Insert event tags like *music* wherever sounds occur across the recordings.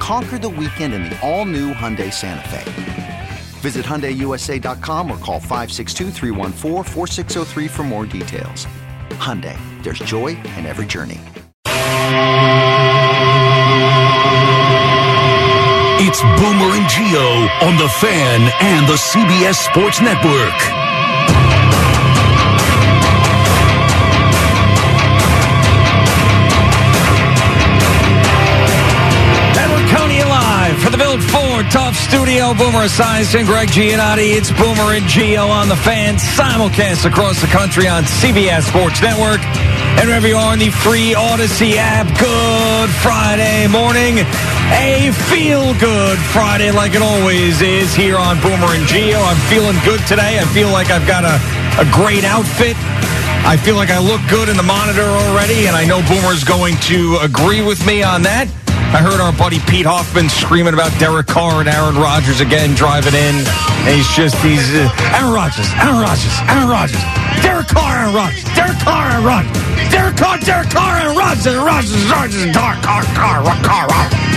Conquer the weekend in the all new Hyundai Santa Fe. Visit HyundaiUSA.com or call 562 for more details. Hyundai, there's joy in every journey. It's Boomer and Geo on the Fan and the CBS Sports Network. Studio. Boomer Esiason, Greg Giannotti. It's Boomer and Geo on the fan. Simulcast across the country on CBS Sports Network. And wherever you are on the free Audacy app, good Friday morning. A feel good Friday like it always is here on Boomer and Geo. I'm feeling good today. I feel like I've got a, a great outfit. I feel like I look good in the monitor already, and I know Boomer's going to agree with me on that. I heard our buddy Pete Hoffman screaming about Derek Carr and Aaron Rodgers again driving in. And he's just, he's uh, Aaron Rodgers, Aaron Rodgers, Aaron Rodgers, Derek Carr, Aaron Rodgers, Derek Carr, Aaron Rodgers, Derek Carr, Derek Carr, Aaron Rodgers, Aaron Rodgers, Rodgers, Derek Carr, Carr, Carr, Carr.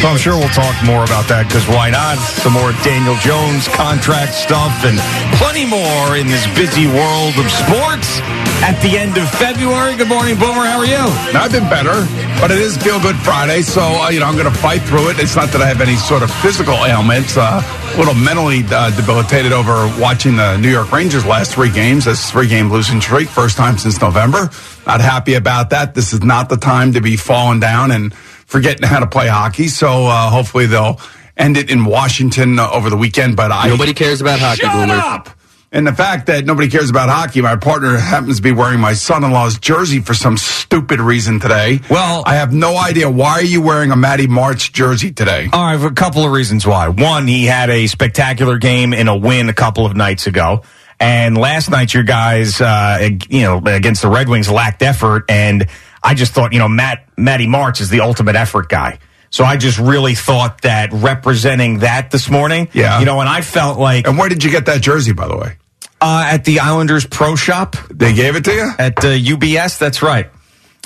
So I'm sure we'll talk more about that because why not? Some more Daniel Jones contract stuff and plenty more in this busy world of sports at the end of February. Good morning, Boomer. How are you? I've been better, but it is Feel Good Friday, so uh, you know I'm going to fight through it. It's not that I have any sort of physical ailments. Uh, a little mentally uh, debilitated over watching the New York Rangers last three games. That's three game losing streak, first time since November. Not happy about that. This is not the time to be falling down and forgetting how to play hockey. So uh, hopefully they'll end it in Washington uh, over the weekend. But I nobody cares about hockey. Shut Boomer. up. And the fact that nobody cares about hockey, my partner happens to be wearing my son-in-law's jersey for some stupid reason today. Well, I have no idea why are you wearing a Matty March jersey today. All right, a couple of reasons why. One, he had a spectacular game in a win a couple of nights ago. And last night, your guys, uh, you know, against the Red Wings lacked effort. And I just thought, you know, Matt Matty March is the ultimate effort guy. So I just really thought that representing that this morning, Yeah. you know, and I felt like And where did you get that jersey, by the way? uh, at the Islanders Pro Shop They gave it to you? at uh, UBS. That's right.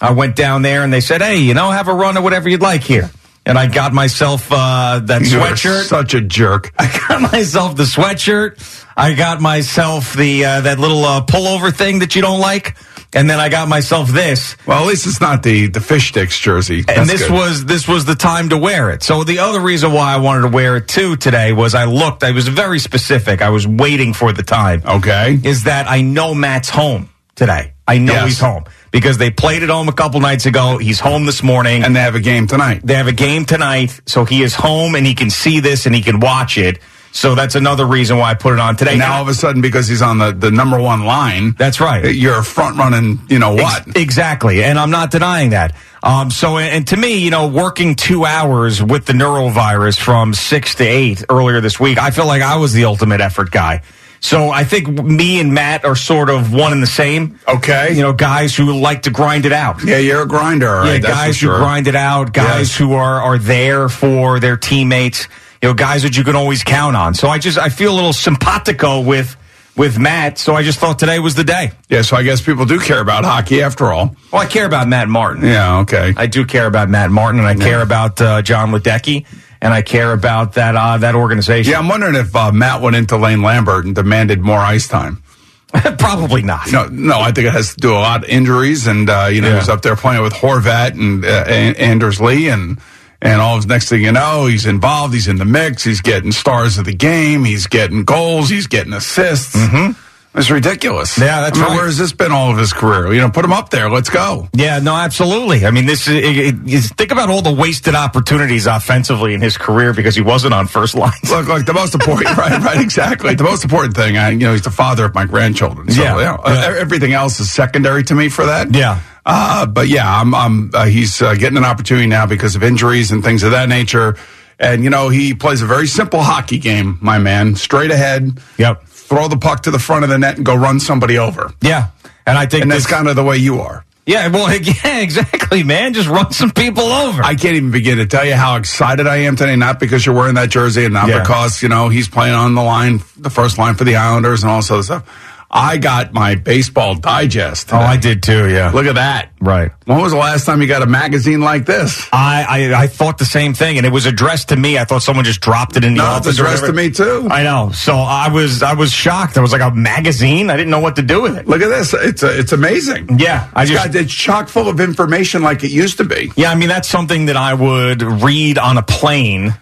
I went down there and they said, "Hey, you know, have a run or whatever you'd like here." And I got myself uh, that You sweatshirt. Such a jerk. *laughs* I got myself the sweatshirt. I got myself the uh, that little uh, pullover thing that you don't like, and then I got myself this. Well, at least it's not the, the fish sticks jersey. and this good. was this was the time to wear it. So the other reason why I wanted to wear it too today was I looked. I was very specific. I was waiting for the time. Okay. Is that I know Matt's home today. I know Yes. he's home because they played at home a couple nights ago. He's home this morning. And they have a game tonight. They have a game tonight, so he is home and he can see this and he can watch it. So that's another reason why I put it on today. And now all of a sudden, because he's on the, the number one line, That's right. You're front running. You know what? Ex- exactly, and I'm not denying that. Um, so, and to me, you know, working two hours with the norovirus from six to eight earlier this week, I feel like I was the ultimate effort guy. So I think me and Matt are sort of one and the same. Okay. You know, guys who like to grind it out. yeah, you're a grinder. Right. yeah, that's guys sure. who grind it out, guys Yes. who are are there for their teammates. You know, guys that you can always count on. So I just I feel a little simpatico with with Matt. So I just thought today was the day. Yeah, so I guess people do care about hockey after all. Well, I care about Matt Martin. Yeah, okay. I do care about Matt Martin, and I care about uh, Jon Ledecky, and I care about that uh, that organization. yeah, I'm wondering if uh, Matt went into Lane Lambert and demanded more ice time. *laughs* probably not. No, no, I think it has to do a lot of injuries, and uh, you know Yeah. he was up there playing with Horvat and uh, An- Anders Lee, and and all of next thing you know, he's involved. He's in the mix. He's getting stars of the game. He's getting goals. He's getting assists. Mm-hmm. It's ridiculous. Yeah, that's I mean, right. Where has this been all of his career? You know, put him up there. Let's go. Yeah, no, absolutely. I mean, this is it, it, think about all the wasted opportunities offensively in his career because he wasn't on first line. Look, like the most important, *laughs* right, right, exactly. The most important thing, I, you know, he's the father of my grandchildren. So, Yeah. yeah, everything else is secondary to me for that. Yeah. Uh, but yeah, I'm, I'm uh, he's uh, getting an opportunity now because of injuries and things of that nature. And you know, he plays a very simple hockey game, my man. Straight ahead. Yep. Throw the puck to the front of the net and go run somebody over. Yeah. And I think And that's kind of the way you are. Yeah, well, *laughs* yeah, exactly, man. Just run some people over. I can't even begin to tell you how excited I am today. Not because you're wearing that jersey, and not Yeah. because you know he's playing on the line, the first line for the Islanders, and all this other stuff. I got my baseball digest. oh. I did too. Yeah. Look at that. Right. When was the last time you got a magazine like this? I, I I thought the same thing, and it was addressed to me. I thought someone just dropped it in the No, it's office. or addressed to me too. I know. So I was I was shocked. I was like a magazine. I didn't know what to do with it. Look at this. It's a, it's amazing. Yeah, I It's, just got, it's chock full of information like it used to be. yeah. I mean, that's something that I would read on a plane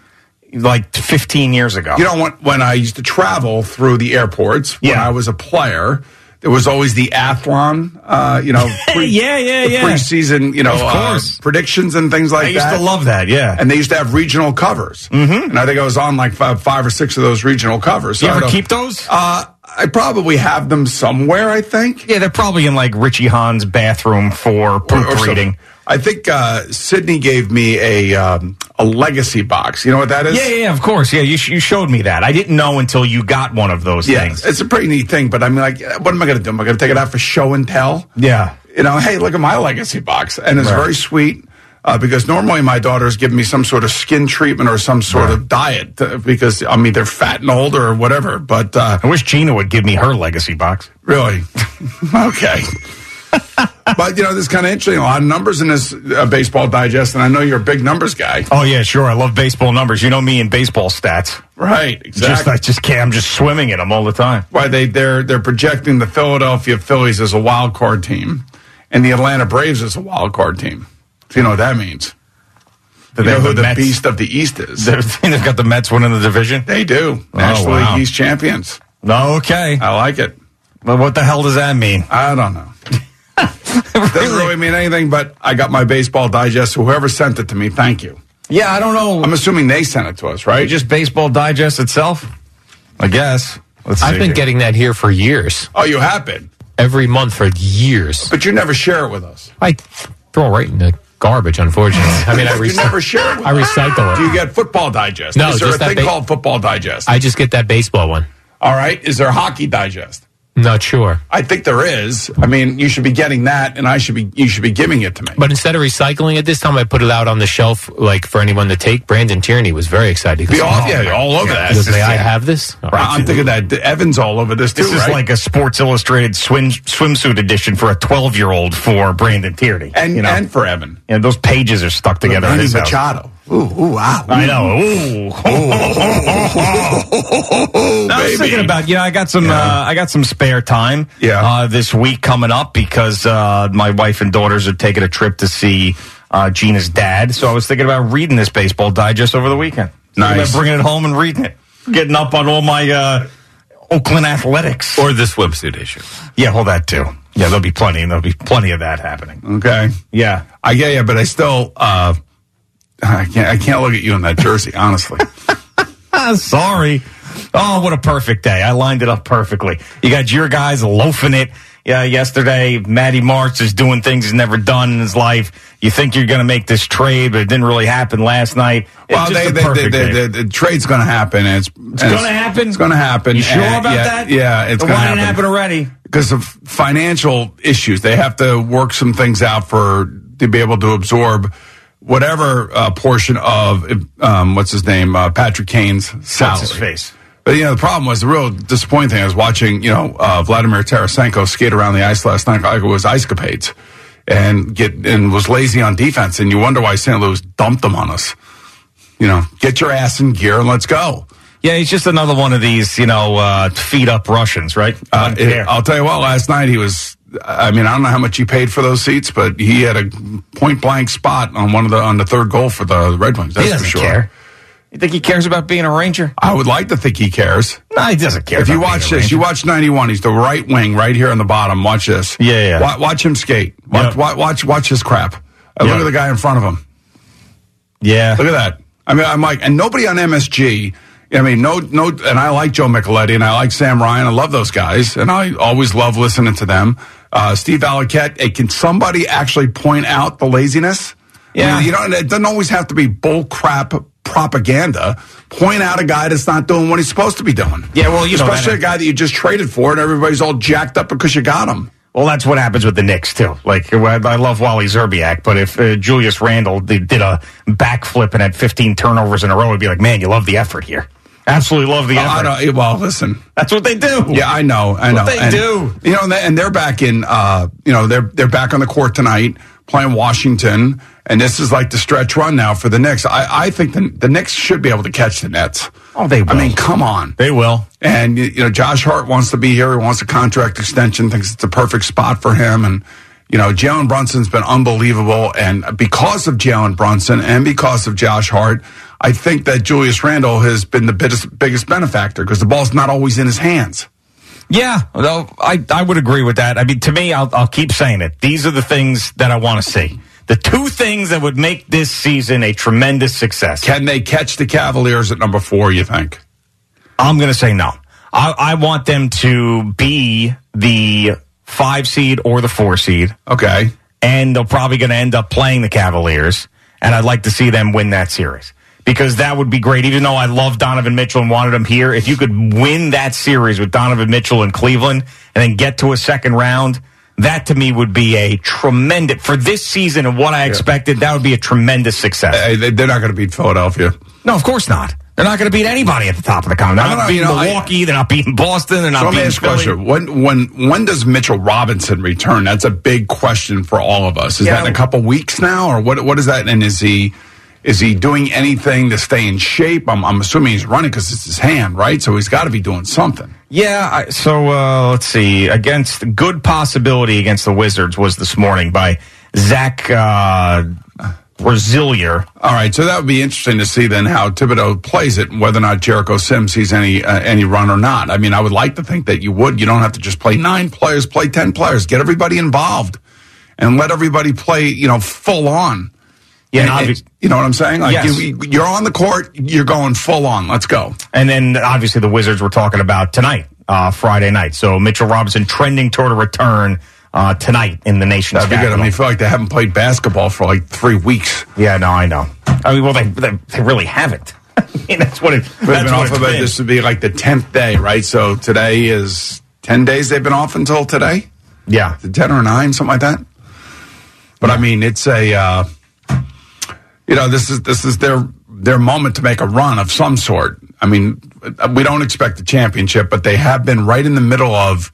like 15 years ago. You know, when, when I used to travel through the airports when Yeah. I was a player, there was always the Athlon, uh, you know, *laughs* Yeah, yeah, yeah. preseason, you know, Of uh, course. predictions and things like that. I used that. to love that. Yeah. And they used to have regional covers. Mm-hmm. And I think I was on like five, five or six of those regional covers. you So I ever keep those? Uh, I probably have them somewhere, I think. yeah, they're probably in like Richie Hahn's bathroom for poop Or- or some- reading. I think uh, Sydney gave me a um, a legacy box. You know what that is? Yeah, yeah, yeah, of course. Yeah, you, sh- you showed me that. I didn't know until you got one of those Yeah, things. it's a pretty neat thing. But I mean, like, what am I going to do? Am I going to take it out for show and tell? Yeah. You know, hey, look at my legacy box, and it's Right. very sweet. Uh, because normally my daughter's giving me some sort of skin treatment or some sort of diet uh, because I'm either fat and older or whatever. But uh, I wish Gina would give me her legacy box. Really? *laughs* okay. *laughs* but, you know, this is kind of interesting. A lot of numbers in this uh, baseball digest, and I know you're a big numbers guy. Oh yeah, sure. I love baseball numbers. You know me and baseball stats. Right, Just exactly. I just can't. I'm just swimming in them all the time. Why they, they're, they're projecting the Philadelphia Phillies as a wild card team and the Atlanta Braves as a wild card team. So you know what that means. You They know who the Mets. beast of the East is? They've they've got the Mets winning the division. They do. National Oh, wow. League East champions. Okay. I like it. Well, what the hell does that mean? I don't know. Doesn't really mean anything, but I got my baseball digest. Whoever sent it to me, thank you. Yeah, I don't know. I'm assuming they sent it to us, right? just baseball digest itself. I guess. Let's see I've been here. getting that here for years. Oh, you have been, Every month for years. but you never share it with us. I throw it right in the garbage, unfortunately. I mean, I, *laughs* You never share it with I us. recycle Do you get Football Digest? No, Is there a that thing ba- called Football Digest? I just get that baseball one. All right. Is there Hockey Digest? Not sure. I think there is. I mean, you should be getting that, and I should be. You should be giving it to me. But instead of recycling it this time, I put it out on the shelf, like for anyone to take. Brandon Tierney was very excited. He Be goes, all, "Oh, yeah, all over that. he May I have this? All right. I'm thinking that Evans all over this too, This is right? like a Sports Illustrated swim, swimsuit edition for a 12 year old for Brandon Tierney. and you know? and for Evan. and those pages are stuck together. in Manny his house. Machado. Ooh, ooh, wow. I know. Ooh. I was thinking about you know I got some uh, I got some spare time Yeah. uh, this week coming up because uh, my wife and daughters are taking a trip to see uh, Gina's dad. So I was thinking about reading this baseball digest over the weekend. Nice. bringing it home and reading it, getting up on all my uh, Oakland athletics. Or the swimsuit issue. yeah, hold that too. Yeah, there'll be plenty. and There'll be plenty of that happening. Okay. Yeah. I get you, but I still. I can't. I can't look at you in that jersey, honestly. *laughs* Sorry. Oh, what a perfect day. I lined it up perfectly. You got your guys loafing it. Yeah, yesterday, Matty March is doing things he's never done in his life. You think you're going to make this trade, but it didn't really happen last night. It's well, they, they, they, the trade's going to happen. And it's it's going to happen. It's going to happen. You sure And- about yeah, that? Yeah, it's going to happen. happen already? because of financial issues. They have to work some things out for to be able to absorb whatever uh, portion of um, what's his name, uh, Patrick Kane's salary. What's his face? But you know, the problem was the real disappointing thing. I was watching, you know, uh, Vladimir Tarasenko skate around the ice last night like it was ice capades, and get and was lazy on defense. And you wonder why St. Louis dumped them on us. You know, get your ass in gear and let's go. Yeah, he's just another one of these, you know, uh, feed up Russians, right? Uh, it- I'll tell you what, last night he was. I mean, I don't know how much he paid for those seats, but he had a point blank spot on one of the on the third goal for the Red Wings. That's he doesn't for sure. care. You think he cares about being a Ranger? I would like to think he cares. No, he doesn't care. If you watch this, you watch 91. He's the right wing right here on the bottom. Watch this. Yeah, yeah. Watch, watch him skate. Watch, Yep. watch, watch, watch his crap. Yeah. Look at the guy in front of him. yeah. Look at that. I mean, I'm like, and nobody on MSG. I mean, no, no, and I like Joe Micheletti and I like Sam Ryan. I love those guys, and I always love listening to them. Uh, Steve Valiquette. Hey, can somebody actually point out the laziness? Yeah. I mean, you know, it doesn't always have to be bull crap propaganda. Point out a guy that's not doing what he's supposed to be doing. Yeah, well, you know, especially that- a guy that you just traded for, and everybody's all jacked up because you got him. Well, that's what happens with the Knicks too. Like I love Wally Szczerbiak, but if uh, Julius Randle did, did a backflip and had 15 turnovers in a row, it'd be like, man, you love the effort here. Absolutely love the effort. don't, well, listen. That's what they do. Yeah, I know, I know. What they and, do. You know, and they- and they're back in. Uh, you know, they're they're back on the court tonight playing Washington, and this is like the stretch run now for the Knicks. I, I think the the Knicks should be able to catch the Nets. Oh, they I mean, come on. They will. And you know, Josh Hart wants to be here. He wants a contract extension. Thinks it's a perfect spot for him. And you know, Jalen Brunson's been unbelievable. And because of Jalen Brunson and because of Josh Hart, I think that Julius Randle has been the biggest biggest benefactor because the ball's not always in his hands. Yeah, no, I, I would agree with that. I mean, to me, I'll, I'll keep saying it. These are the things that I want to see. The two things that would make this season a tremendous success. Can they catch the Cavaliers at number four? You think? I'm going to say no. I, I want them to be the five seed or the four seed, Okay. and they're probably going to end up playing the Cavaliers. And I'd like to see them win that series because that would be great. Even though I love Donovan Mitchell and wanted him here, if you could win that series with Donovan Mitchell in Cleveland and then get to a second round, that to me would be a tremendous for this season and what I expected. That would be a tremendous success. Hey, they- They're not going to beat Philadelphia. No, of course not. They're not going to beat anybody at the top of the count. They're not know, beating know, I- Milwaukee. they're not beating Boston. They're not So beating ask you a Philly. question. When when when does Mitchell Robinson return? That's a big question for all of us. Is Yeah. that in a couple weeks now, or what? What is that? And is he is he doing anything to stay in shape? I'm, I'm assuming he's running because it's his hand, right? So he's got to be doing something. Yeah. I, so uh, let's see. Against good possibility against the Wizards was this morning by Zach uh, Braziller. All right, so that would be interesting to see then how Thibodeau plays it, and whether or not Jericho Sims sees any uh, any run or not. I mean, I would like to think that you would. You don't have to just play nine players, play ten players, get everybody involved, and let everybody play. You know, full on. Yeah, And- you know what I'm saying? Like Yes. you, you're on the court, you're going full on. Let's go. And then obviously the Wizards we're talking about tonight, uh, Friday night. So Mitchell Robinson trending toward a return uh, tonight in the nation's That'd be good. I capital. mean, I feel like they haven't played basketball for like three weeks. yeah, no, I know. I mean, well, they they, they really haven't. *laughs* I mean, that's what it. They've That's been off about been. this would be like the tenth day, right? So today is ten days. They've been off until today. Yeah. Ten or nine, something like that. But I mean, it's a uh, you know this is this is their their moment to make a run of some sort. I mean, we don't expect a championship, but they have been right in the middle of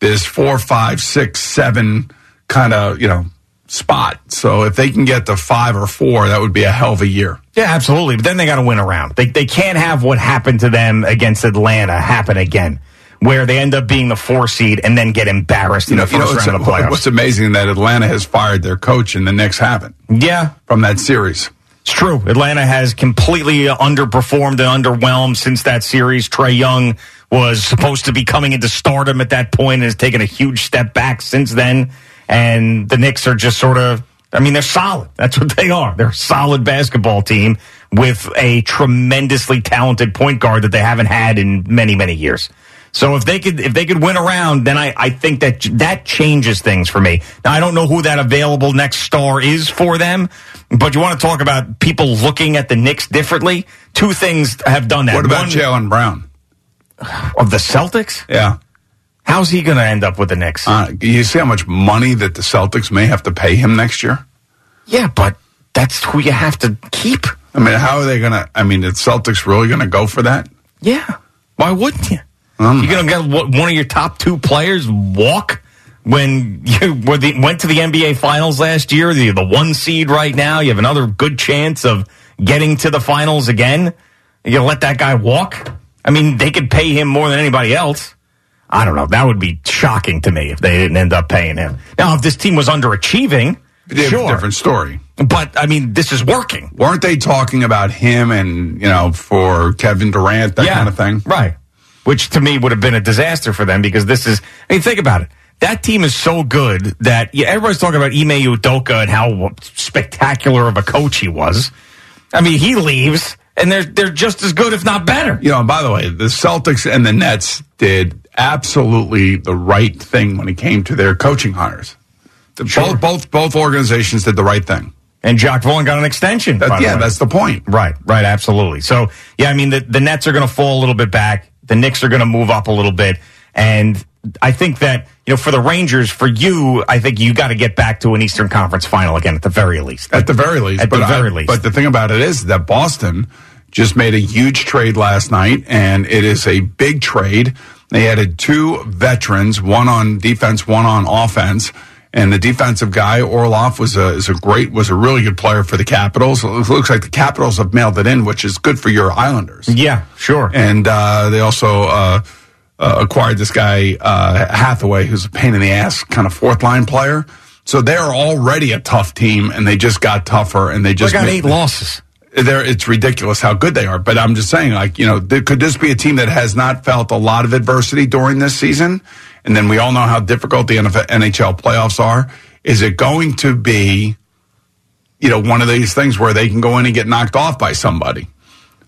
this four, five, six, seven kind of you know spot. So if they can get to five or four, that would be a hell of a year. Yeah, absolutely. But then they got to win around. They they can't have what happened to them against Atlanta happen again, where they end up being the four seed and then get embarrassed in the first what's, round of the playoffs. what's amazing that Atlanta has fired their coach and the Knicks haven't yeah, from that series. it's true. Atlanta has completely underperformed and underwhelmed since that series. Trae Young was supposed to be coming into stardom at that point and has taken a huge step back since then. And the Knicks are just sort of, I mean, they're solid. That's what they are. They're a solid basketball team with a tremendously talented point guard that they haven't had in many, many years. So if they could, if they could win around, then I, I think that that changes things for me. Now I don't know who that available next star is for them, but you want to talk about people looking at the Knicks differently. Two things have done that. What about One, Jaylen Brown? of the Celtics? Yeah. How's he going to end up with the Knicks? Uh, you see how much money that the Celtics may have to pay him next year? yeah, but that's who you have to keep. I mean, how are they going to? I mean, the Celtics really going to go for that? Yeah. Why wouldn't you? Um, You're going to get one of your top two players walk when you were the, went to the NBA Finals last year. The, the one seed right now. You have another good chance of getting to the finals again. You're to let that guy walk? I mean, they could pay him more than anybody else. I don't know. That would be shocking to me if they didn't end up paying him. Now, if this team was underachieving, sure. Different story. But, I mean, this is working. Weren't they talking about him and, you know, for Kevin Durant, that kind of thing? Right. Which to me would have been a disaster for them because this is, I mean, think about it. That team is so good that yeah, everybody's talking about Ime Udoka and how spectacular of a coach he was. I mean, he leaves and they're they're just as good, if not better. You know, by the way, the Celtics and the Nets did absolutely the right thing when it came to their coaching hires. The- Both both both organizations did the right thing. And Jacque Vaughn got an extension. That- by the yeah, that's the point. Right, right, absolutely. So, yeah, I mean, the, the Nets are going to fall a little bit back. The Knicks are going to move up a little bit. And I think that, you know, for the Rangers, for you, I think you got to get back to an Eastern Conference final again at the very least. At the very least. At the but I- very least. But the thing about it is that Boston just made a huge trade last night, and it is a big trade. They added two veterans, one on defense, one on offense. And the defensive guy, Orlov, was a is a great was a really good player for the Capitals. It looks like the Capitals have mailed it in, which is good for your Islanders. Yeah, sure. And uh, they also uh, uh, acquired this guy uh, Hathaway, who's a pain in the ass kind of fourth line player. So they're already a tough team, and they just got tougher, and they They just got made- eight losses. they're, it's ridiculous how good they are. But I'm just saying, like, you know, th- could this be a team that has not felt a lot of adversity during this season? And then we all know how difficult the NHL playoffs are. Is it going to be, you know, one of these things where they can go in and get knocked off by somebody?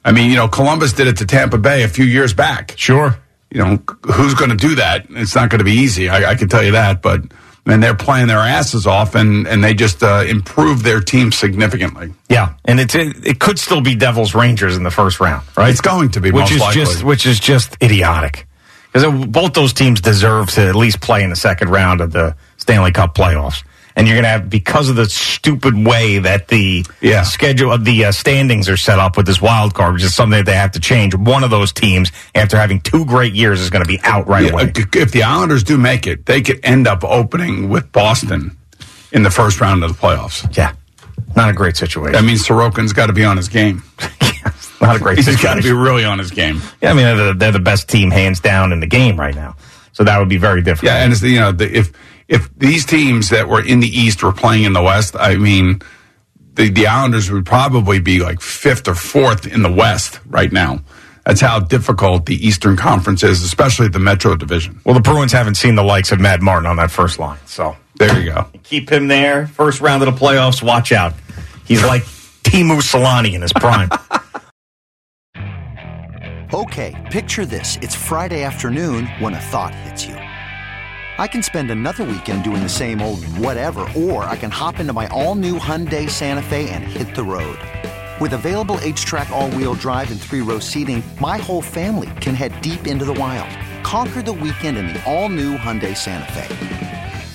I mean, you know, Columbus did it to Tampa Bay a few years back. Sure. You know, who's going to do that? It's not going to be easy. I, I can tell you that. But and they're playing their asses off, and and they just uh, improved their team significantly. Yeah, and it's it, it could still be Devils Rangers in the first round, right? It's going to be which is likely. just which is just idiotic because both those teams deserve to at least play in the second round of the Stanley Cup playoffs. And you're going to have because of the stupid way that the Yeah. schedule of the uh, standings are set up with this wild card, which is something that they have to change. One of those teams, after having two great years, is going to be out right Yeah, away. If the Islanders do make it, they could end up opening with Boston in the first round of the playoffs. Yeah, not a great situation. That means Sorokin's got to be on his game. *laughs* not a great *laughs* He's situation. got to be really on his game. Yeah, I mean, they're the, they're the best team hands down in the game right now. So that would be very difficult. Yeah, and it's, the- you know, the, if if these teams that were in the East were playing in the West, I mean, the the Islanders would probably be like fifth or fourth in the West right now. That's how difficult the Eastern Conference is, especially the Metro Division. Well, the Bruins haven't seen the likes of Matt Martin on that first line. So There you go. keep him there. First round of the playoffs, watch out. He's like *laughs* Teemu Selanne in his prime. *laughs* Okay, picture this. It's Friday afternoon when a thought hits you. I can spend another weekend doing the same old whatever, or I can hop into my all new Hyundai Santa Fe and hit the road. With available HTRAC, all wheel drive, and three row seating, my whole family can head deep into the wild. Conquer the weekend in the all new Hyundai Santa Fe.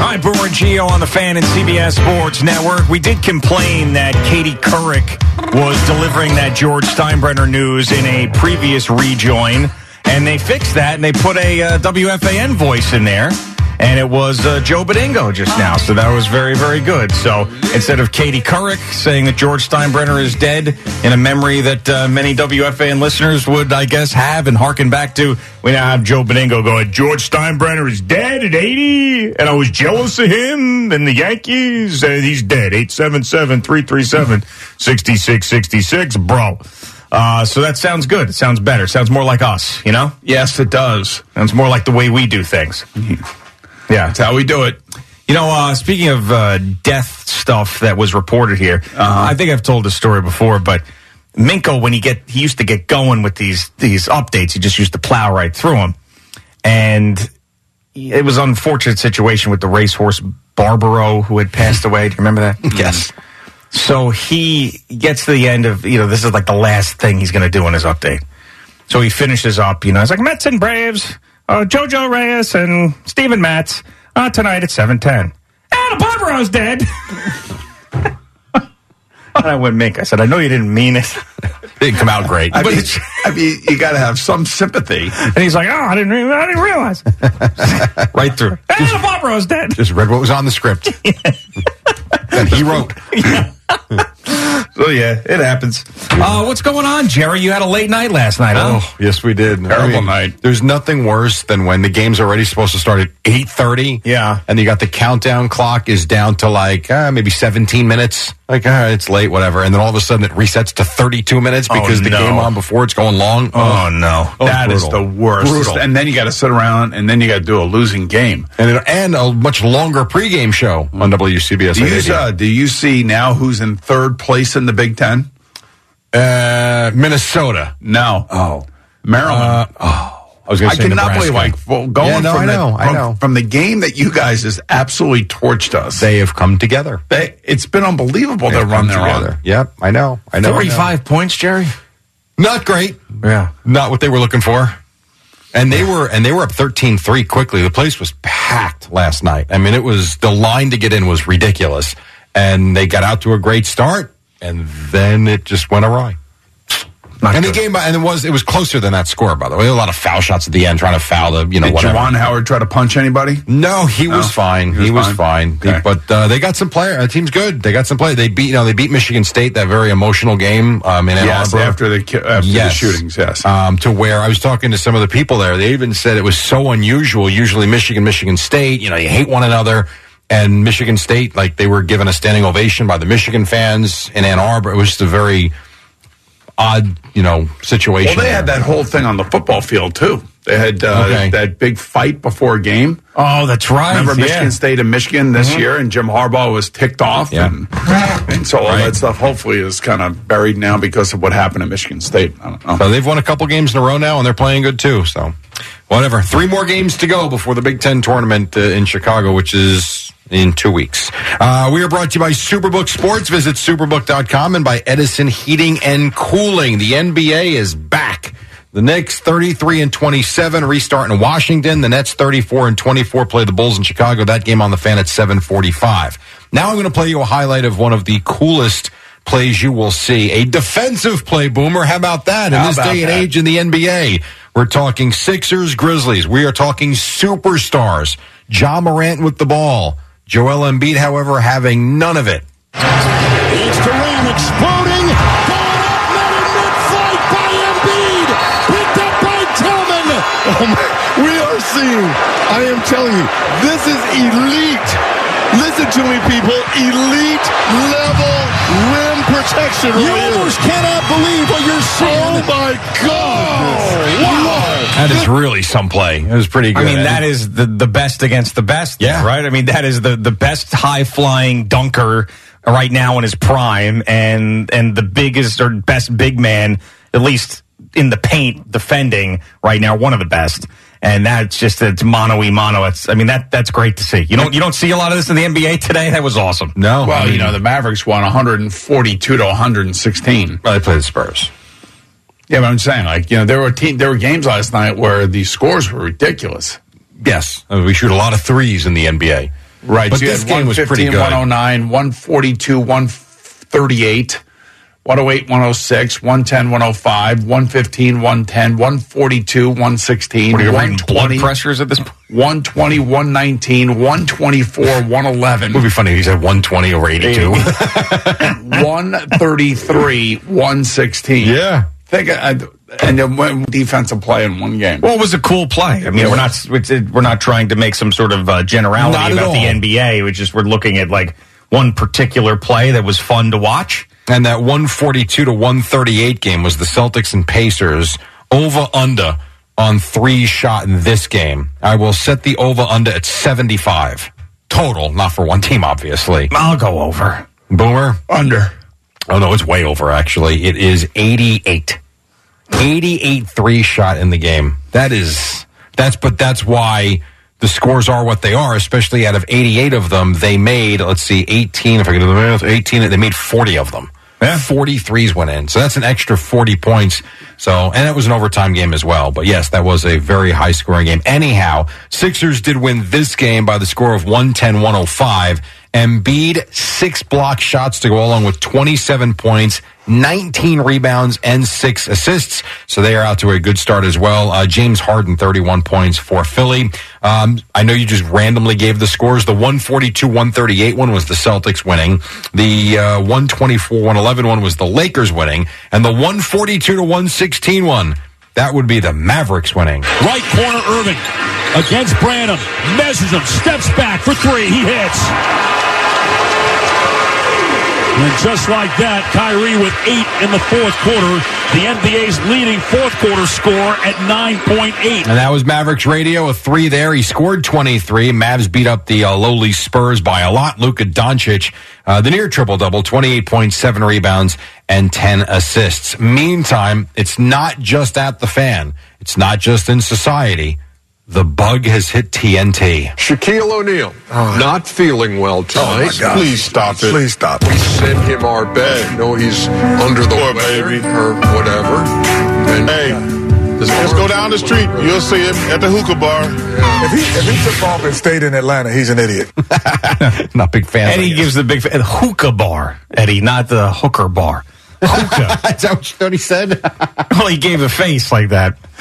All right, Boomer Geo on the fan and CBS Sports Network. We did complain that Katie Couric was delivering that George Steinbrenner news in a previous rejoin, and they fixed that and they put a uh, WFAN voice in there. And it was uh, Joe Benigno just now, so that was very, very good. So instead of Katie Couric saying that George Steinbrenner is dead in a memory that uh, many WFAN listeners would, I guess, have and harken back to, we now have Joe Benigno going, George Steinbrenner is dead at 80, and I was jealous of him and the Yankees, and he's dead. 877-337-6666, bro. Uh, so that sounds good. It sounds better. It sounds more like us, you know? Yes, it does. Sounds more like the way we do things. Yeah. That's how we do it. You know, uh, speaking of uh, death stuff that was reported here, I think I've told this story before, but Minko, when he get he used to get going with these these updates, he just used to plow right through them. And it was an unfortunate situation with the racehorse Barbaro who had passed away. Do you remember that? *laughs* Yes. So he gets to the end of, you know, this is like the last thing he's going to do in his update. So he finishes up, you know, it's like Mets and Braves, uh, Jojo Reyes and Steven Matz uh, tonight at 710. And Barbaro's dead. *laughs* I went, Mink, I said, I know you didn't mean it. *laughs* Didn't come out great. *laughs* I But mean, I mean, you got to have some sympathy. And he's like, oh, I didn't, re- I didn't realize. Right through. and Barbaro's dead. Just read what was on the script. that he wrote. *laughs* So yeah, it happens. Uh, what's going on, Jerry? You had a late night last night, huh? Oh, yes, we did. Terrible night. There's nothing worse than when the game's already supposed to start at 8.30. Yeah. And you got the countdown clock is down to like uh, maybe 17 minutes. Like, uh, it's late, whatever. And then all of a sudden it resets to 32 minutes Oh, because the game on before it's going long. Oh, no. Oh, That is the worst. Brutal. And then you got to sit around and then you got to do a losing game. And, it, and a much longer pregame show on WCBS. Do you, uh, do you see now who's in third place in the Big Ten? Uh, Minnesota. No. Oh. Maryland. Oh. I was going I cannot Nebraska. believe like well, going Yeah, no, from, I the, know, I know. from the game that you guys has absolutely torched us. They have come together. They, it's been unbelievable They the have run come they're together. on. Yep, I know. I know. I know. points, Jerry? Not great. Yeah. Not what they were looking for. And they were and they were up 13-3 quickly. The place was packed last night. I mean, it was the line to get in was ridiculous. And they got out to a great start and then it just went awry. Not and the good. game and it was it was closer than that score by the way. A lot of foul shots at the end trying to foul the, you know, Did whatever. Juwan Howard try to punch anybody? No, he No? was fine. He He was was, fine? fine. Okay. But uh, they got some player. The team's good. They got some play. They beat you know they beat Michigan State that very emotional game um, in Ann Yes, Arbor. after the after the shootings. Yes. Um, to where I was talking to some of the people there, they even said it was so unusual. Usually, Michigan, Michigan State, you know, you hate one another. And Michigan State, like they were given a standing ovation by the Michigan fans in Ann Arbor. It was just a very odd, you know, situation. Well, they had that whole thing on the football field too. They had uh, Okay. that big fight before a game. Oh, that's right. Remember yeah. Michigan State and Michigan this year, and Jim Harbaugh was ticked off, Yeah. and, and so all Right. that stuff hopefully is kind of buried now because of what happened at Michigan State. I don't know. So they've won a couple games in a row now, and they're playing good too. So, whatever. Three more games to go before the Big Ten tournament uh, in Chicago, which is in two weeks. Uh, we are brought to you by Superbook Sports. Visit superbook.com and by Edison Heating and Cooling. The NBA is back. The Knicks 33 and 27 restart in Washington. The Nets 34 and 24 play the Bulls in Chicago. That game on the fan at 745. Now I'm going to play you a highlight of one of the coolest plays you will see. A defensive play, Boomer. How about that? In How this day and age in the NBA, we're talking Sixers, Grizzlies. We are talking superstars. Ja Morant with the ball. Joel Embiid, however, having none of it. It's Durant exploding. Going up, mid-flight by Embiid. Picked up by Tillman. Oh my, we are seeing, I am telling you, this is elite. Listen to me, people. Elite level rim protection. You right here. almost cannot believe what you're seeing. Oh my God! wow! That is really some play. It was pretty good. I mean, that is the, the best against the best. Yeah. Right? I mean, that is the, the best high flying dunker right now in his prime and, and the biggest or best big man, at least in the paint defending right now, one of the best. And that's just, it's mono e mono. It's, I mean, that, that's great to see. You don't, you don't see a lot of this in the NBA today. That was awesome. no. Well, I mean, you know the Mavericks won 142 to 116. well, they play the Spurs. Yeah, but I'm saying like you know there were te- there were games last night where the scores were ridiculous. Yes, I mean, we shoot a lot of threes in the NBA. Right, but so you this had game was pretty 115, good. 109, 142, 138, 108, 106, 110, 105, 115, 110, 142, 116, What are you reading? Blood 120, pressures at this point? 120, 119, 124, 111, It would be funny if he said 120 over 82. *laughs* 133, 116. yeah. Think uh, and then one defensive play in one game. Well, it was a cool play. I mean, we're not we're not trying to make some sort of uh, generality about all. the NBA. We just we're looking at like one particular play that was fun to watch. And that 142 to 138 game was the Celtics and Pacers over under on three shot in this game. I will set the over under at 75 total, not for one team, obviously. I'll go over. Boomer. Under. Oh no, it's way over actually. It is 88. 88 three shot in the game. That is that's but that's why the scores are what they are, especially out of 88 of them, they made, let's see, 18, if I can do the math, 18, they made 40 of them. Yeah. 43s went in. So that's an extra 40 points. So, and it was an overtime game as well. But yes, that was a very high scoring game. Anyhow, Sixers did win this game by the score of 110 105. Embiid, six block shots to go along with 27 points, 19 rebounds, and six assists. So they are out to a good start as well. Uh, James Harden, 31 points for Philly. Um, I know you just randomly gave the scores. The 142 138 one was the Celtics winning. The uh, 124 111 one was the Lakers winning. And the 142 to 116 one, that would be the Mavericks winning. Right corner, Irving against Branham. Measures him, steps back for three. He hits. And just like that, Kyrie with eight in the fourth quarter. The NBA's leading fourth quarter score at 9.8. And that was Mavericks Radio, a three there. He scored 23. Mavs beat up the uh, lowly Spurs by a lot. Luka Doncic, uh, the near triple double, 28.7 rebounds and 10 assists. Meantime, it's not just at the fan. It's not just in society. The bug has hit TNT. Shaquille O'Neal, oh. not feeling well oh, tonight. God. Please stop it. Please stop We sent him our bed. No, he's under the Poor weather baby. or whatever. And Hey, his just go down the street. You'll see him at the hookah bar. If he if he took off and stayed in Atlanta, he's an idiot. *laughs* not big fan. Eddie gives the big fa- hookah bar, Eddie, not the hooker bar. Hookah. *laughs* Is that what you thought he said? *laughs* well, he gave a face like that. *laughs*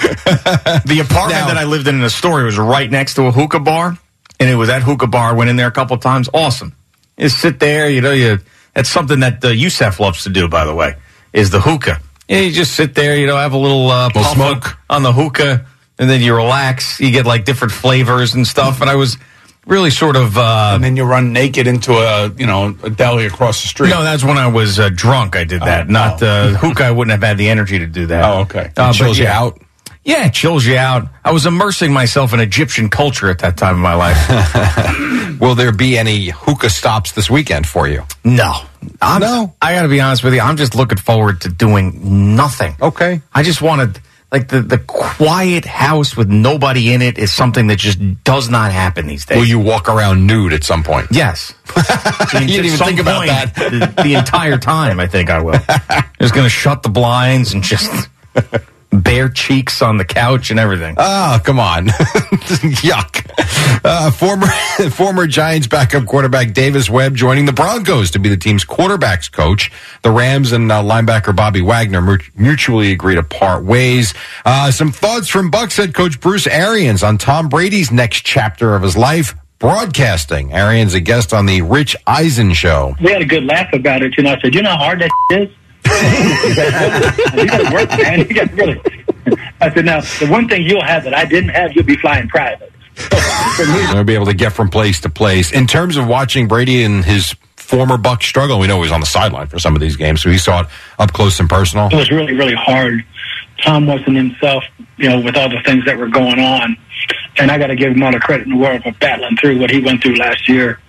the apartment Now- that I lived in in the story was right next to a hookah bar, and it was that hookah bar. Went in there a couple of times. Awesome. You sit there, you know, you that's something that uh, Yusef loves to do. By the way, is the hookah. Yeah, you just sit there, you know, have a little uh, puff smoke. on the hookah, and then you relax. You get like different flavors and stuff. And I was really sort of. Uh, And then you run naked into a you know a deli across the street. no, that's when I was uh, drunk. I did that. Oh, Not oh. uh, *laughs* hookah. I wouldn't have had the energy to do that. Oh, okay. It Uh, but chills you yeah. out. Yeah, it chills you out. I was immersing myself in Egyptian culture at that time of my life. *laughs* Will there be any hookah stops this weekend for you? no. I'm, No. I got to be honest with you. I'm just looking forward to doing nothing. Okay. I just wanted, like, the, the quiet house with nobody in it is something that just does not happen these days. Will you walk around nude at some point? Yes. *laughs* You didn't even think about that. The, the entire time, I think I will. *laughs* Just going to shut the blinds and just bare cheeks on the couch and everything. Oh, come on. *laughs* Yuck. Uh, former *laughs* former Giants backup quarterback Davis Webb joining the Broncos to be the team's quarterbacks coach. The Rams and uh, linebacker Bobby Wagner mutually agree to part ways. Uh, some thoughts from Bucs head coach Bruce Arians on Tom Brady's next chapter of his life. Broadcasting. Arians a guest on the Rich Eisen show. we had a good laugh about it. You know, I said, you know how hard that *laughs* is? *laughs* you got work, man. You got really. I said, now, the one thing you'll have that I didn't have, you'll be flying private. They'll be able to get from place to place. In terms of watching Brady and his former Buc struggle, we know he was on the sideline for some of these games, so he saw it up close and personal. It was really, really hard. Tom wasn't himself, you know, with all the things that were going on. And I got to give him all the credit in the world for battling through what he went through last year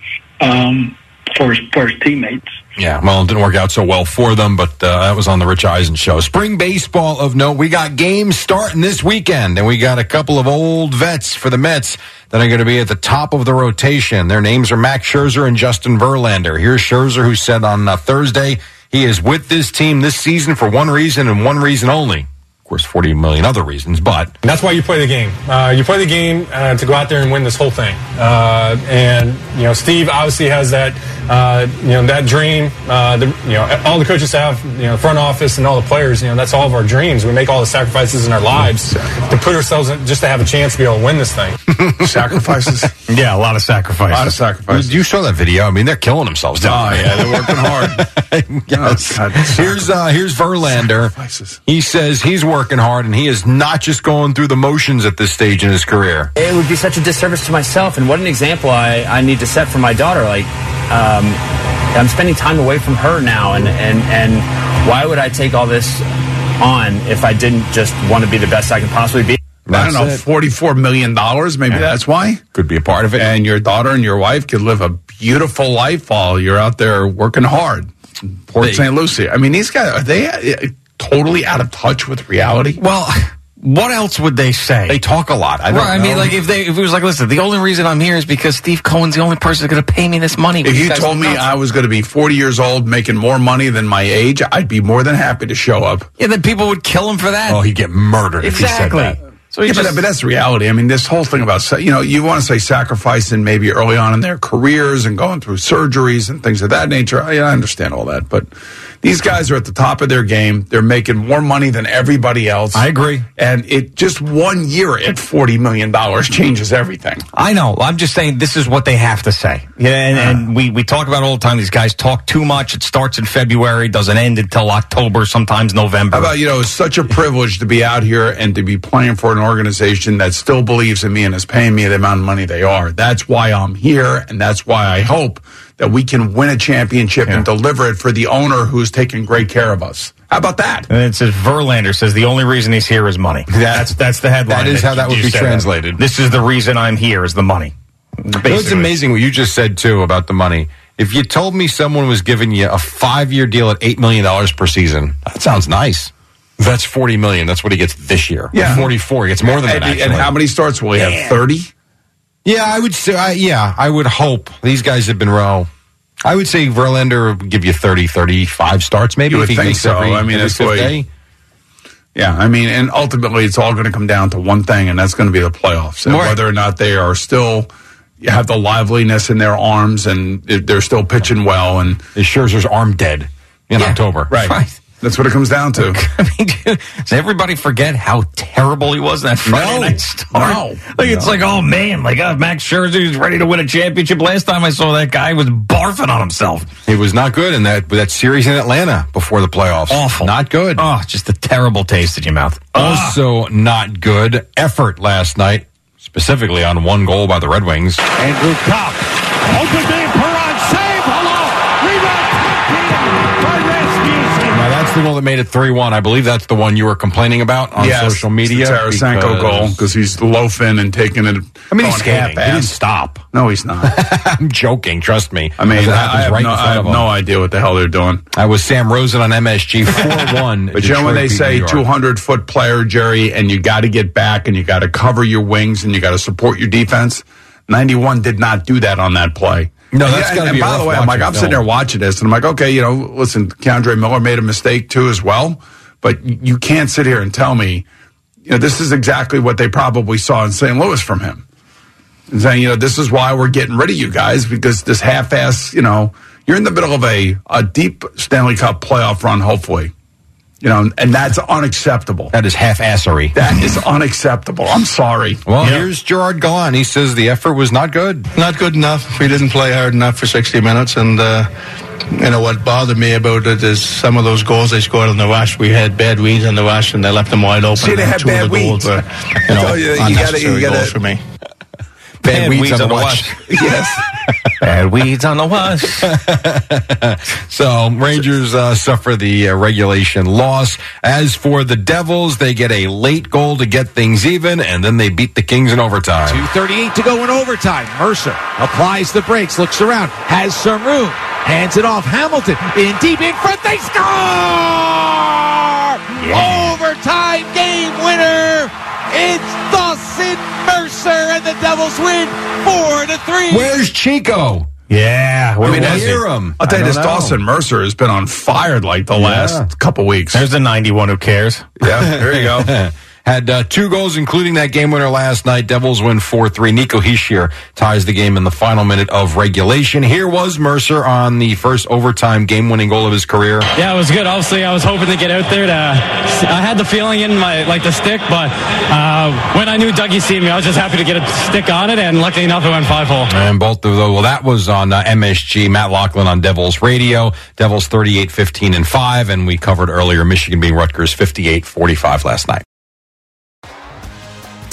um, for, his, for his teammates. Yeah, well, it didn't work out so well for them, but uh, that was on the Rich Eisen show. Spring baseball of note. We got games starting this weekend, and we got a couple of old vets for the Mets that are going to be at the top of the rotation. Their names are Max Scherzer and Justin Verlander. Here's Scherzer, who said on uh, Thursday he is with this team this season for one reason and one reason only. Of course, 40 million other reasons, but That's why you play the game. Uh, you play the game uh, to go out there and win this whole thing. Uh, and you know, Steve obviously has that, uh, you know, that dream. Uh, the, you know, all the coaches have, you know, front office and all the players. You know, that's all of our dreams. We make all the sacrifices in our lives to put ourselves in, just to have a chance to be able to win this thing. *laughs* Sacrifices. Yeah, a lot of sacrifices. A lot of sacrifices. you saw that video. I mean, they're killing themselves. down Oh yeah, they're working hard. *laughs* yes. God, here's uh, here's Verlander. Sacrifices. He says he's working hard and he is not just going through the motions at this stage in his career. It would be such a disservice to myself, and what an example I, I need to set for my daughter. Like, um, I'm spending time away from her now, and, and, and why would I take all this on if I didn't just want to be the best I can possibly be? I don't know, it. forty-four million dollars. Maybe that's why. Could be a part of it. And your daughter and your wife could live a beautiful life while you're out there working hard. Port St. Lucie. I mean, these guys are they totally out of touch with reality? Well, what else would they say? They talk a lot. I don't Right, I mean, like if they if it was like, listen, the only reason I'm here is because Steve Cohen's the only person that's going to pay me this money. If you told me. I was going to be 40 years old making more money than my age, I'd be more than happy to show up. yeah, then people would kill him for that. oh, he'd get murdered exactly. if he said that. So yeah, just, but, but that's reality. I mean, this whole thing about, you know, you want to say sacrificing maybe early on in their careers and going through surgeries and things of that nature. I, I understand all that. But these guys are at the top of their game. They're making more money than everybody else. I agree. And it just one year at $40 million changes everything. I know. I'm just saying this is what they have to say. Yeah, and, and we, we talk about it all the time. These guys talk too much. It starts in February, doesn't end until October, sometimes November. How about, you know, it's such a privilege to be out here and to be playing for an organization that still believes in me and is paying me the amount of money they are. That's why I'm here, and that's why I hope that we can win a championship and deliver it for the owner who's taking great care of us. How about that? and it says Verlander says the only reason he's here is money. That's that's the headline. that is how that would be translated. This is the reason I'm here is the money. It's amazing what you just said too about the money. If you told me someone was giving you a five-year deal at eight million dollars per season, that sounds nice. That's forty million. That's what he gets this year. Yeah. forty-four. He gets more than that. and, and how many starts will he have? 30? Yeah, I would say. I, yeah, I would hope these guys have been row. I would say Verlander would give you 30, 35 starts, maybe You if he think makes so. every, I mean, that's way- day. Yeah, I mean, and ultimately it's all going to come down to one thing, and that's going to be the playoffs. And Right. whether or not they are still have the liveliness in their arms and they're still pitching well. And Scherzer's arm dead in October. Right. *laughs* That's what it comes down to. *laughs* I mean, dude, *laughs* does everybody forget how terrible he was in that Friday No. night start? No. Like it's like, oh man, like uh, Max Scherzer's ready to win a championship. Last time I saw that guy was barfing on himself. He was not good in that that series in Atlanta before the playoffs. Awful. Not good. Oh, just a terrible taste in your mouth. Also not good effort last night, specifically on one goal by the Red Wings. Andrew Copp. Open man, that's the goal that made it 3-1. I believe that's the one you were complaining about on Yes, social media. It's the Tarasenko because- goal because he's loafing and taking it. I mean, he's skating. He didn't stop. No, he's not. *laughs* I'm joking. Trust me. I mean, it I, have, right no, I have no idea what the hell they're doing. I was Sam Rosen on MSG 4-1. *laughs* But you know when they say 200 foot player, Jerry, and you got to get back and you got to cover your wings and you got to support your defense. 91 did not do that on that play. No, that's yeah, gotta and be by the way, I'm like, I'm sitting there watching this, and I'm like, okay, you know, listen, K'Andre Miller made a mistake too as well, but you can't sit here and tell me, you know, this is exactly what they probably saw in St. Louis from him. And saying, you know, this is why we're getting rid of you guys because this half-ass, you know, you're in the middle of a, a deep Stanley Cup playoff run, hopefully. You know, and that's unacceptable. That is half-assery. That is unacceptable. I'm sorry. Well, here's Gerard Gallant. He says the effort was not good. Not good enough. We didn't play hard enough for 60 minutes. And, uh, you know, what bothered me about it is some of those goals they scored on the rush. We had bad reads on the rush and they left them wide open. See, they And had two of bad the goals weeds. were, you know, you, you gotta- unnecessary you gotta- goals for me. Bad, weeds, on the watch. *laughs* yes. Bad weeds on the wash. *laughs* So Rangers uh, suffer the uh, regulation loss. As for the Devils, they get a late goal to get things even, and then they beat the Kings in overtime. 2.38 to go in overtime. Mercer applies the brakes, looks around, has some room, hands it off. Hamilton in deep in front. They score! Overtime game winner. It's Dawson Mercer, and the Devils win four to three. Where's Chico? Yeah, I mean, I that's- hear him. I'll tell you this: know. Dawson Mercer has been on fire like the last couple weeks. There's the 91 who cares. Yeah, there you go. *laughs* Had uh, two goals, including that game winner last night. Devils win 4-3. Nico Hischier ties the game in the final minute of regulation. Here was Mercer on the first overtime game-winning goal of his career. Yeah, it was good. Obviously, I was hoping to get out there. To, I had the feeling in my like the stick, but uh, when I knew Dougie seen me, I was just happy to get a stick on it, and luckily enough, it went five hole. And both of those, well, that was on uh, MSG, Matt Loughlin on Devils Radio. Devils 38 15 and 5. And we covered earlier Michigan being Rutgers 58 45 last night.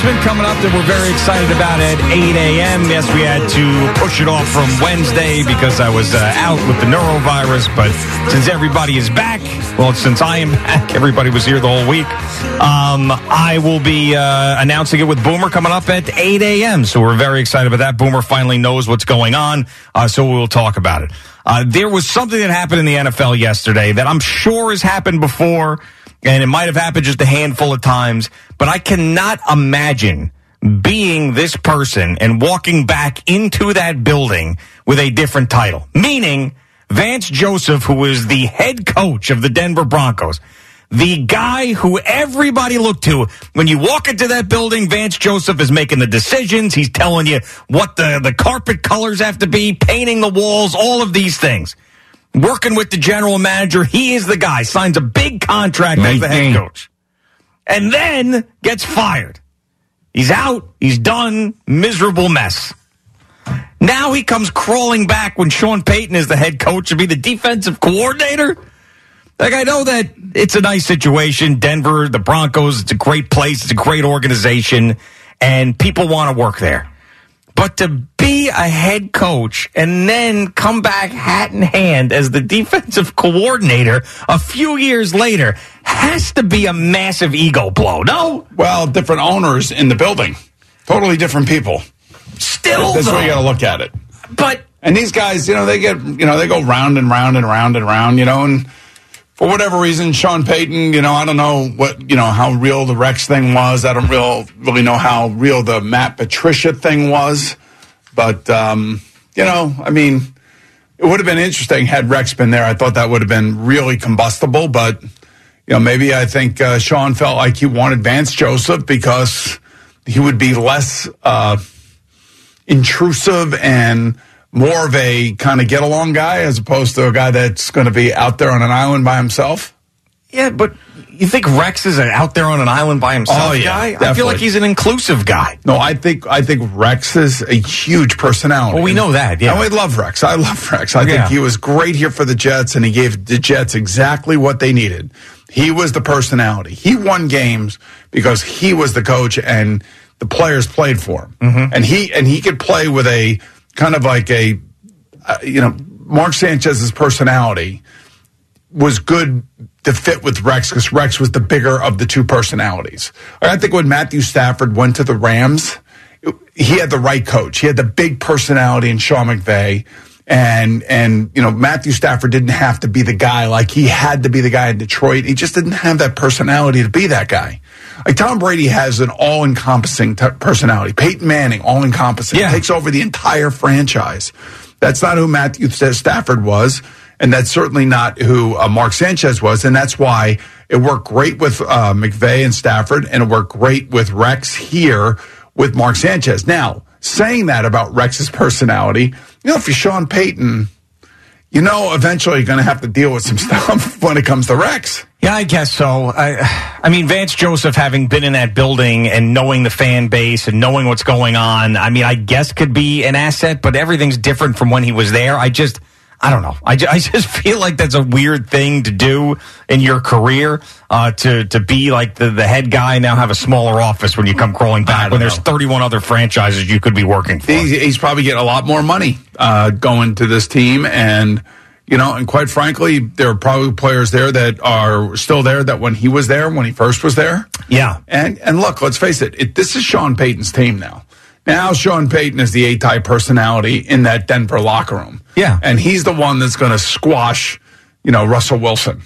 Announcement coming up that we're very excited about at 8 a.m. Yes, we had to push it off from Wednesday because I was uh, out with the norovirus. But since everybody is back, well, since I am *laughs* back, everybody was here the whole week. Um, I will be uh, announcing it with Boomer coming up at 8 a.m. So we're very excited about that. Boomer finally knows what's going on, uh, so we'll talk about it. Uh, there was something that happened in the NFL yesterday that I'm sure has happened before, and it might have happened just a handful of times, but I cannot imagine being this person and walking back into that building with a different title. Meaning, Vance Joseph, who is the head coach of the Denver Broncos, the guy who everybody looked to when you walk into that building, Vance Joseph is making the decisions. He's telling you what the, the carpet colors have to be, painting the walls, all of these things. Working with the general manager, he is the guy, signs a big contract as the head coach, and then gets fired. He's out, he's done, miserable mess. Now he comes crawling back when Sean Payton is the head coach to be the defensive coordinator. Like, I know that it's a nice situation. Denver, the Broncos, it's a great place. It's a great organization and people want to work there. But to be a head coach and then come back hat in hand as the defensive coordinator a few years later has to be a massive ego blow. No? Well, different owners in the building, totally different people. Still, that's the way you got to look at it. But and these guys, you know, they get, you know, they go round and round and round and round, you know, and for whatever reason, Sean Payton, you know, I don't know what, you know, how real the Rex thing was. I don't real really know how real the Matt Patricia thing was, but um, you know, I mean, it would have been interesting had Rex been there. I thought that would have been really combustible, but you know, maybe I think uh, Sean felt like he wanted Vance Joseph because he would be less uh, intrusive and more of a kind of get along guy as opposed to a guy that's going to be out there on an island by himself. Yeah, but you think Rex is an out there on an island by himself Oh, yeah, guy? I feel like he's an inclusive guy. No, I think I think Rex is a huge personality. Well, we know that, yeah. And we love Rex. I love Rex. I Yeah. think he was great here for the Jets, and he gave the Jets exactly what they needed. He was the personality. He won games because he was the coach, and the players played for him. Mm-hmm. And he and he could play with a kind of like a, uh, you know, Mark Sanchez's personality was good to fit with Rex because Rex was the bigger of the two personalities. I think when Matthew Stafford went to the Rams, he had the right coach. He had the big personality in Sean McVay. And, and, you know, Matthew Stafford didn't have to be the guy like he had to be the guy in Detroit. He just didn't have that personality to be that guy. Like Tom Brady has an all encompassing t- personality. Peyton Manning, all encompassing, takes over the entire franchise. That's not who Matthew Stafford was. And that's certainly not who uh, Mark Sanchez was. And that's why it worked great with uh, McVay and Stafford, and it worked great with Rex here with Mark Sanchez. Now, saying that about Rex's personality, you know, if you're Sean Payton, you know, eventually you're going to have to deal with some *laughs* stuff when it comes to Rex. Yeah, I guess so. I, I mean, Vance Joseph, having been in that building and knowing the fan base and knowing what's going on, I mean, I guess could be an asset, but everything's different from when he was there. I just, I don't know. I, I just *laughs* feel like that's a weird thing to do in your career, uh, to, to be like the, the head guy and now have a smaller office when you come crawling back when there's 31 other franchises you could be working for. He's, he's probably getting a lot more money uh, going to this team, and you know, and quite frankly, there are probably players there that are still there that when he was there, when he first was there. Yeah, and and look, let's face it, it this is Sean Payton's team now. Now Sean Payton is the A-type personality in that Denver locker room. Yeah, and he's the one that's going to squash, you know, Russell Wilson.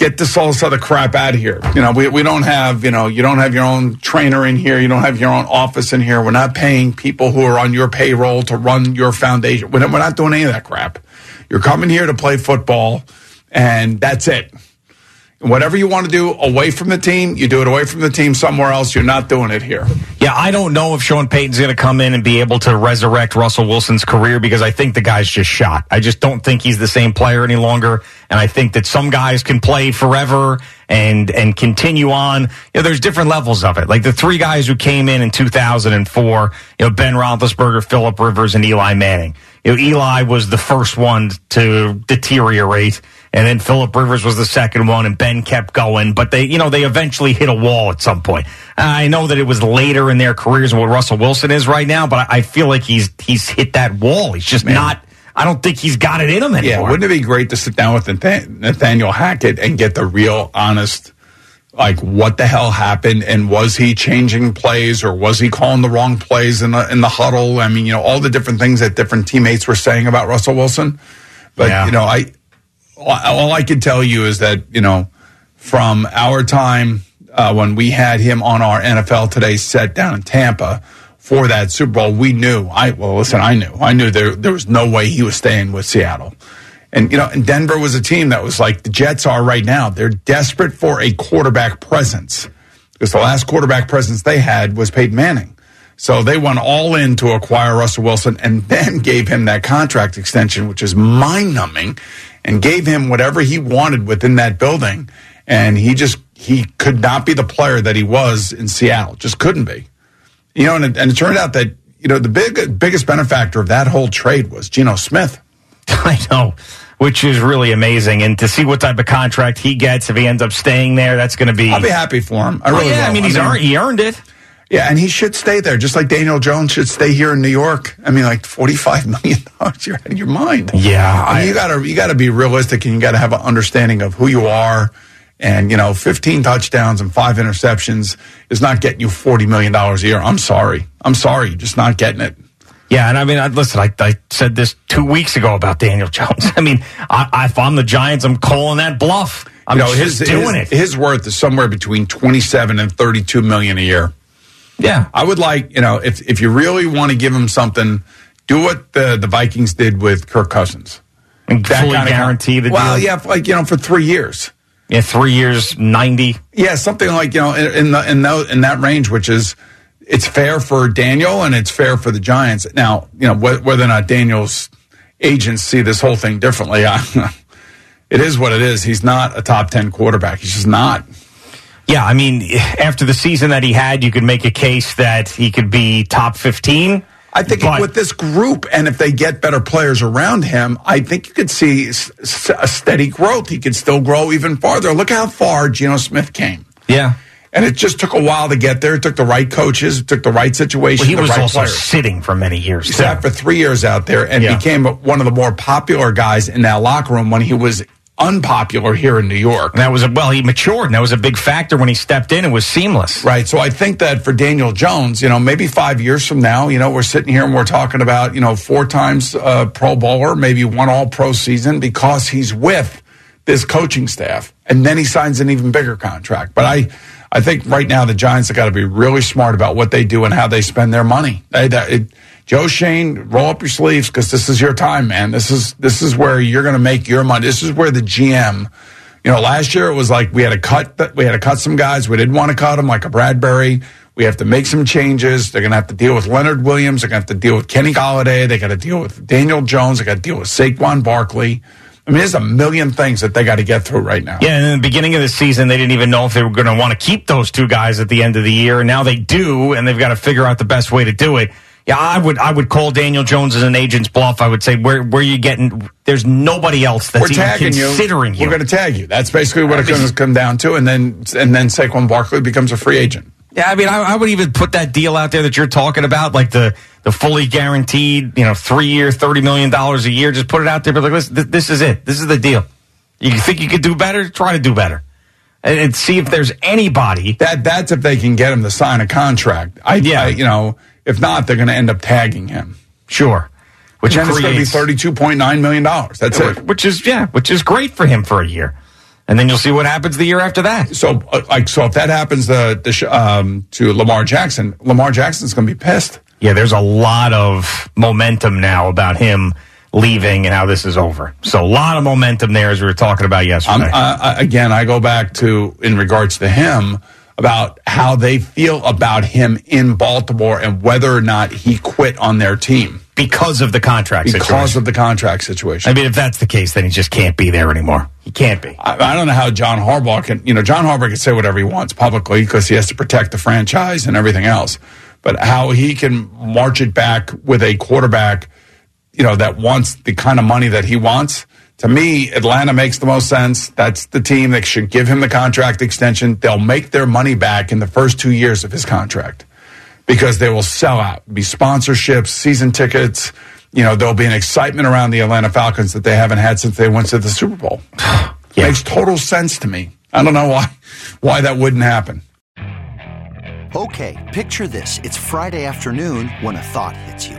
get this all this other crap out of here. You know, we, we don't have, you know, you don't have your own trainer in here. You don't have your own office in here. We're not paying people who are on your payroll to run your foundation. We're not, we're not doing any of that crap. You're coming here to play football, and that's it. Whatever you want to do away from the team, you do it away from the team somewhere else. You're not doing it here. Yeah, I don't know if Sean Payton's going to come in and be able to resurrect Russell Wilson's career because I think the guy's just shot. I just don't think he's the same player any longer. And I think that some guys can play forever and and continue on. You know, there's different levels of it. Like the three guys who came in in 2004, you know, Ben Roethlisberger, Philip Rivers, and Eli Manning. You know, Eli was the first one to deteriorate. And then Philip Rivers was the second one, and Ben kept going. But they, you know, they eventually hit a wall at some point. I know that it was later in their careers what Russell Wilson is right now, but I feel like he's he's hit that wall. He's just Man. not. I don't think he's got it in him anymore. Yeah, wouldn't it be great to sit down with Nathaniel Hackett and get the real, honest, like what the hell happened, and was he changing plays or was he calling the wrong plays in the in the huddle? I mean, you know, all the different things that different teammates were saying about Russell Wilson. But yeah. you know, I all I can tell you is that you know from our time uh, when we had him on our NFL Today set down in Tampa for that Super Bowl, we knew. I well, listen, I knew. I knew there there was no way he was staying with Seattle. And you know, and Denver was a team that was like the Jets are right now. They're desperate for a quarterback presence because the last quarterback presence they had was Peyton Manning. So they went all in to acquire Russell Wilson and then gave him that contract extension, which is mind numbing and gave him whatever he wanted within that building. And he just, he could not be the player that he was in Seattle. Just couldn't be. You know, and it, and it turned out that, you know, the big, biggest benefactor of that whole trade was Geno Smith. *laughs* I know, which is really amazing. And to see what type of contract he gets if he ends up staying there, that's going to be. I'll be happy for him. I really oh, yeah, will. I mean, he's I mean, he earned it. Yeah, and he should stay there, just like Daniel Jones should stay here in New York. I mean, like forty-five *laughs* million dollars, you're out of your mind. Yeah, I mean, you gotta you gotta be realistic, and you gotta have an understanding of who you are. And you know, fifteen touchdowns and five interceptions is not getting you forty million dollars a year. I'm sorry, I'm sorry, you're just not getting it. Yeah, and I mean, I, listen, I, I, said this two weeks ago about Daniel *laughs* Jones. I mean, I, if I'm the Giants, I'm calling that bluff. I'm you know, his, doing his, it. His worth is somewhere between 27 and 32 million a year. Yeah. I would like, you know, if, if you really want to give him something, do what the, the Vikings did with Kirk Cousins. And that fully guarantee the Well, deal. yeah, like, you know, for three years. Yeah, three years, 90. Yeah, something like, you know, in, in, the, in, the, in that range, which is, it's fair for Daniel and it's fair for the Giants. Now, you know, wh- whether or not Daniel's agents see this whole thing differently, I, *laughs* it is what it is. He's not a top 10 quarterback. He's just not. Yeah, I mean, after the season that he had, you could make a case that he could be top 15. I think but, with this group, and if they get better players around him, I think you could see a steady growth. He could still grow even farther. Look how far Geno Smith came. Yeah. And it just took a while to get there. It took the right coaches, it took the right situation. Well, he was right also players. sitting for many years. He sat for three years out there and yeah. became one of the more popular guys in that locker room when he was unpopular here in New York. And that was a, well, he matured, and that was a big factor when he stepped in. It was seamless, right? So I think that for Daniel Jones, you know, maybe five years from now, you know, we're sitting here and we're talking about, you know, four times uh, Pro Bowler, maybe one All Pro season because he's with this coaching staff, and then he signs an even bigger contract. But I. I think right now the Giants have got to be really smart about what they do and how they spend their money. They, that, it, Joe Schoen, roll up your sleeves because this is your time, man. This is this is where you're going to make your money. This is where the GM. You know, last year it was like we had to cut we had to cut some guys. We didn't want to cut them, like a Bradberry. We have to make some changes. They're going to have to deal with Leonard Williams. They're going to have to deal with Kenny Golladay. They got to deal with Daniel Jones. They got to deal with Saquon Barkley. I mean, there's a million things that they got to get through right now. Yeah, and in the beginning of the season, they didn't even know if they were going to want to keep those two guys at the end of the year. Now they do, and they've got to figure out the best way to do it. Yeah, I would I would call Daniel Jones as an agent's bluff. I would say where where you getting there's nobody else that's We're even considering you. you. We're going to tag you. That's basically what it's going to come down to, and then and then Saquon Barkley becomes a free agent. Yeah, I mean, I, I, would even put that deal out there that you're talking about, like the the fully guaranteed, you know, three year, thirty million dollars a year. Just put it out there, but like, listen, this is it. This is the deal. You think you could do better? Try to do better, and, and see if there's anybody that that's if they can get him to sign a contract. I, yeah, I, you know if not, they're going to end up tagging him. Sure. Which and creates, it's going to be $32.9 million. That's it. Which is, yeah, which is great for him for a year. And then you'll see what happens the year after that. So, uh, like, so if that happens uh, to, to, um, to Lamar Jackson, Lamar Jackson's going to be pissed. Yeah, there's a lot of momentum now about him leaving and how this is over. So a lot of momentum there, as we were talking about yesterday. Uh, again, I go back to in regards to him about how they feel about him in Baltimore and whether or not he quit on their team because of the contract because situation. of the contract situation. I mean, if that's the case, then he just can't be there anymore. He can't be. I, I don't know how John Harbaugh can, you know, John Harbaugh can say whatever he wants publicly because he has to protect the franchise and everything else. But how he can march it back with a quarterback, you know, that wants the kind of money that he wants. To me, Atlanta makes the most sense. That's the team that should give him the contract extension. They'll make their money back in the first two years of his contract because they will sell out, be sponsorships, season tickets. You know, there'll be an excitement around the Atlanta Falcons that they haven't had since they went to the Super Bowl. *sighs* yeah. Makes total sense to me. I don't know why why that wouldn't happen. Okay, picture this. It's Friday afternoon when a thought hits you.